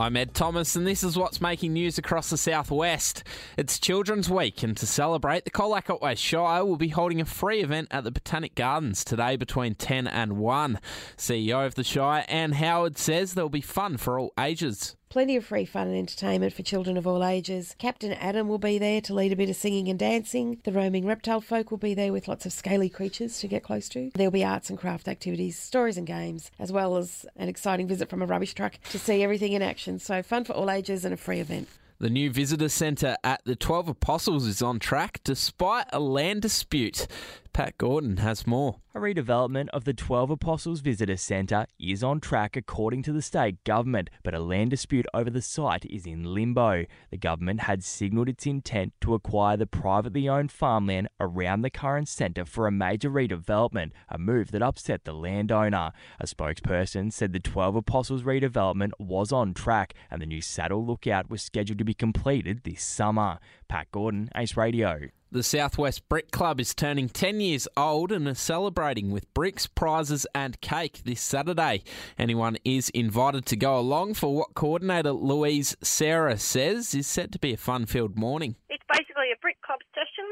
I'm Ed Thomas, and this is what's making news across the southwest. It's Children's Week, and to celebrate, the Colac Otway Shire will be holding a free event at the Botanic Gardens today between 10 and 1. CEO of the Shire, Anne Howard, says there'll be fun for all ages. Plenty of free fun and entertainment for children of all ages. Captain Adam will be there to lead a bit of singing and dancing. The roaming reptile folk will be there with lots of scaly creatures to get close to. There'll be arts and craft activities, stories and games, as well as an exciting visit from a rubbish truck to see everything in action. So fun for all ages and a free event. The new visitor centre at the 12 Apostles is on track despite a land dispute. Pat Gordon has more. A redevelopment of the 12 Apostles Visitor Centre is on track according to the state government, but a land dispute over the site is in limbo. The government had signalled its intent to acquire the privately owned farmland around the current centre for a major redevelopment, a move that upset the landowner. A spokesperson said the 12 Apostles redevelopment was on track and the new saddle lookout was scheduled to be completed this summer. Pat Gordon, Ace Radio. The Southwest Brick Club is turning 10 years old and is celebrating with bricks, prizes, and cake this Saturday. Anyone is invited to go along for what coordinator Louise Sarah says is set to be a fun filled morning. It's basically a brick club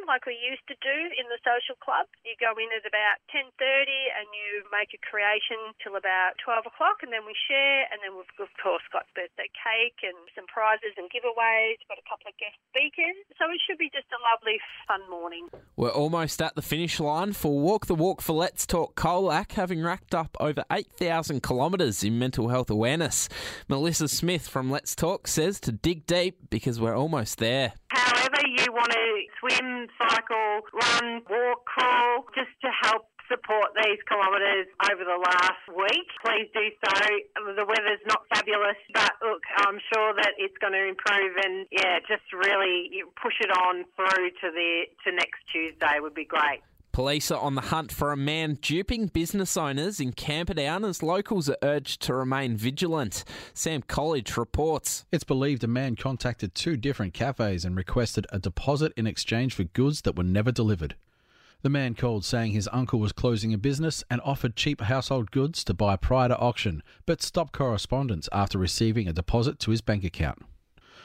like we used to do in the social club. You go in at about 10.30 and you make a creation till about 12 o'clock and then we share and then we've of course got birthday cake and some prizes and giveaways, got a couple of guest speakers. So it should be just a lovely fun morning. We're almost at the finish line for Walk the Walk for Let's Talk Colac, having racked up over 8,000 kilometres in mental health awareness. Melissa Smith from Let's Talk says to dig deep because we're almost there. Want to swim, cycle, run, walk, crawl, just to help support these kilometres over the last week. Please do so. The weather's not fabulous, but look, I'm sure that it's going to improve and yeah, just really push it on through to the to next Tuesday would be great. Police are on the hunt for a man duping business owners in Camperdown as locals are urged to remain vigilant. Sam College reports. It's believed a man contacted two different cafes and requested a deposit in exchange for goods that were never delivered. The man called saying his uncle was closing a business and offered cheap household goods to buy prior to auction, but stopped correspondence after receiving a deposit to his bank account.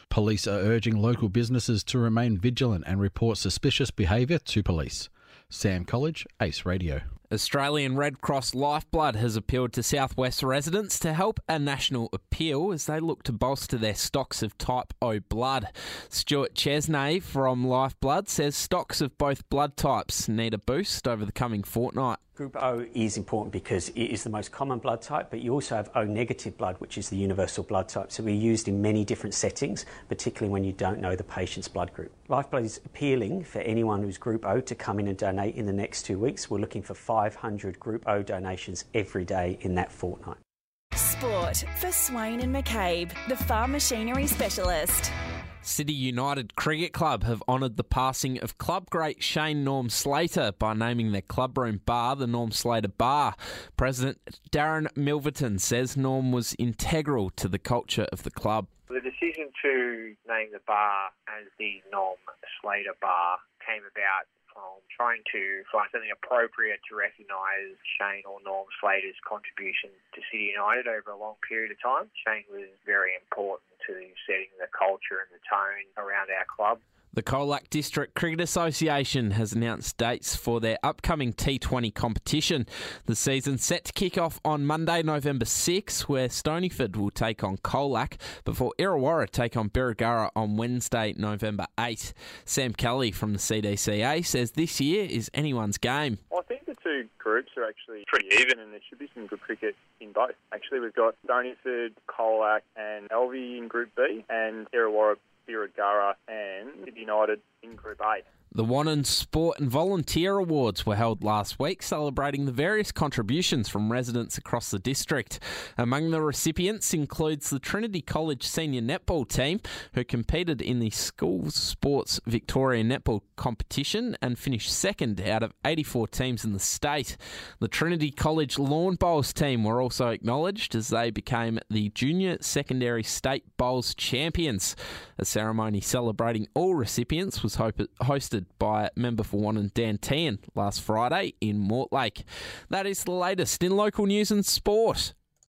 Police are urging local businesses to remain vigilant and report suspicious behaviour to police. Sam College, Ace Radio. Australian Red Cross Lifeblood has appealed to Southwest residents to help a national appeal as they look to bolster their stocks of type O blood. Stuart Chesney from Lifeblood says stocks of both blood types need a boost over the coming fortnight. Group O is important because it is the most common blood type, but you also have O negative blood, which is the universal blood type. So we're used in many different settings, particularly when you don't know the patient's blood group. Lifeblood is appealing for anyone who's Group O to come in and donate in the next two weeks. We're looking for 500 Group O donations every day in that fortnight. Sport for Swain and McCabe, the farm machinery specialist. City United Cricket Club have honoured the passing of club great Shane Norm Slater by naming their clubroom bar the Norm Slater Bar. President Darren Milverton says Norm was integral to the culture of the club. The decision to name the bar as the Norm Slater Bar came about from trying to find something appropriate to recognise Shane or Norm Slater's contribution to City United over a long period of time. Shane was very important to setting the culture and the tone around our club. The Colac District Cricket Association has announced dates for their upcoming T20 competition. The season set to kick off on Monday, November 6, where Stonyford will take on Colac before Illawarra take on Birregurra on Wednesday, November 8. Sam Kelly from the CDCA says this year is anyone's game. I think the groups are actually pretty even and there should be some good cricket in both. Actually, we've got Stonyford, Colac and Alvie in Group B and Illawarra Birregurra and United in Group A. The Wannon Sport and Volunteer Awards were held last week, celebrating the various contributions from residents across the district. Among the recipients includes the Trinity College senior netball team, who competed in the School Sports Victoria Netball competition and finished second out of 84 teams in the state. The Trinity College Lawn Bowls team were also acknowledged as they became the Junior Secondary State Bowls champions. A ceremony celebrating all recipients was hosted by member for Wannon Dan Tehan last Friday in Mortlake. That is the latest in local news and sport.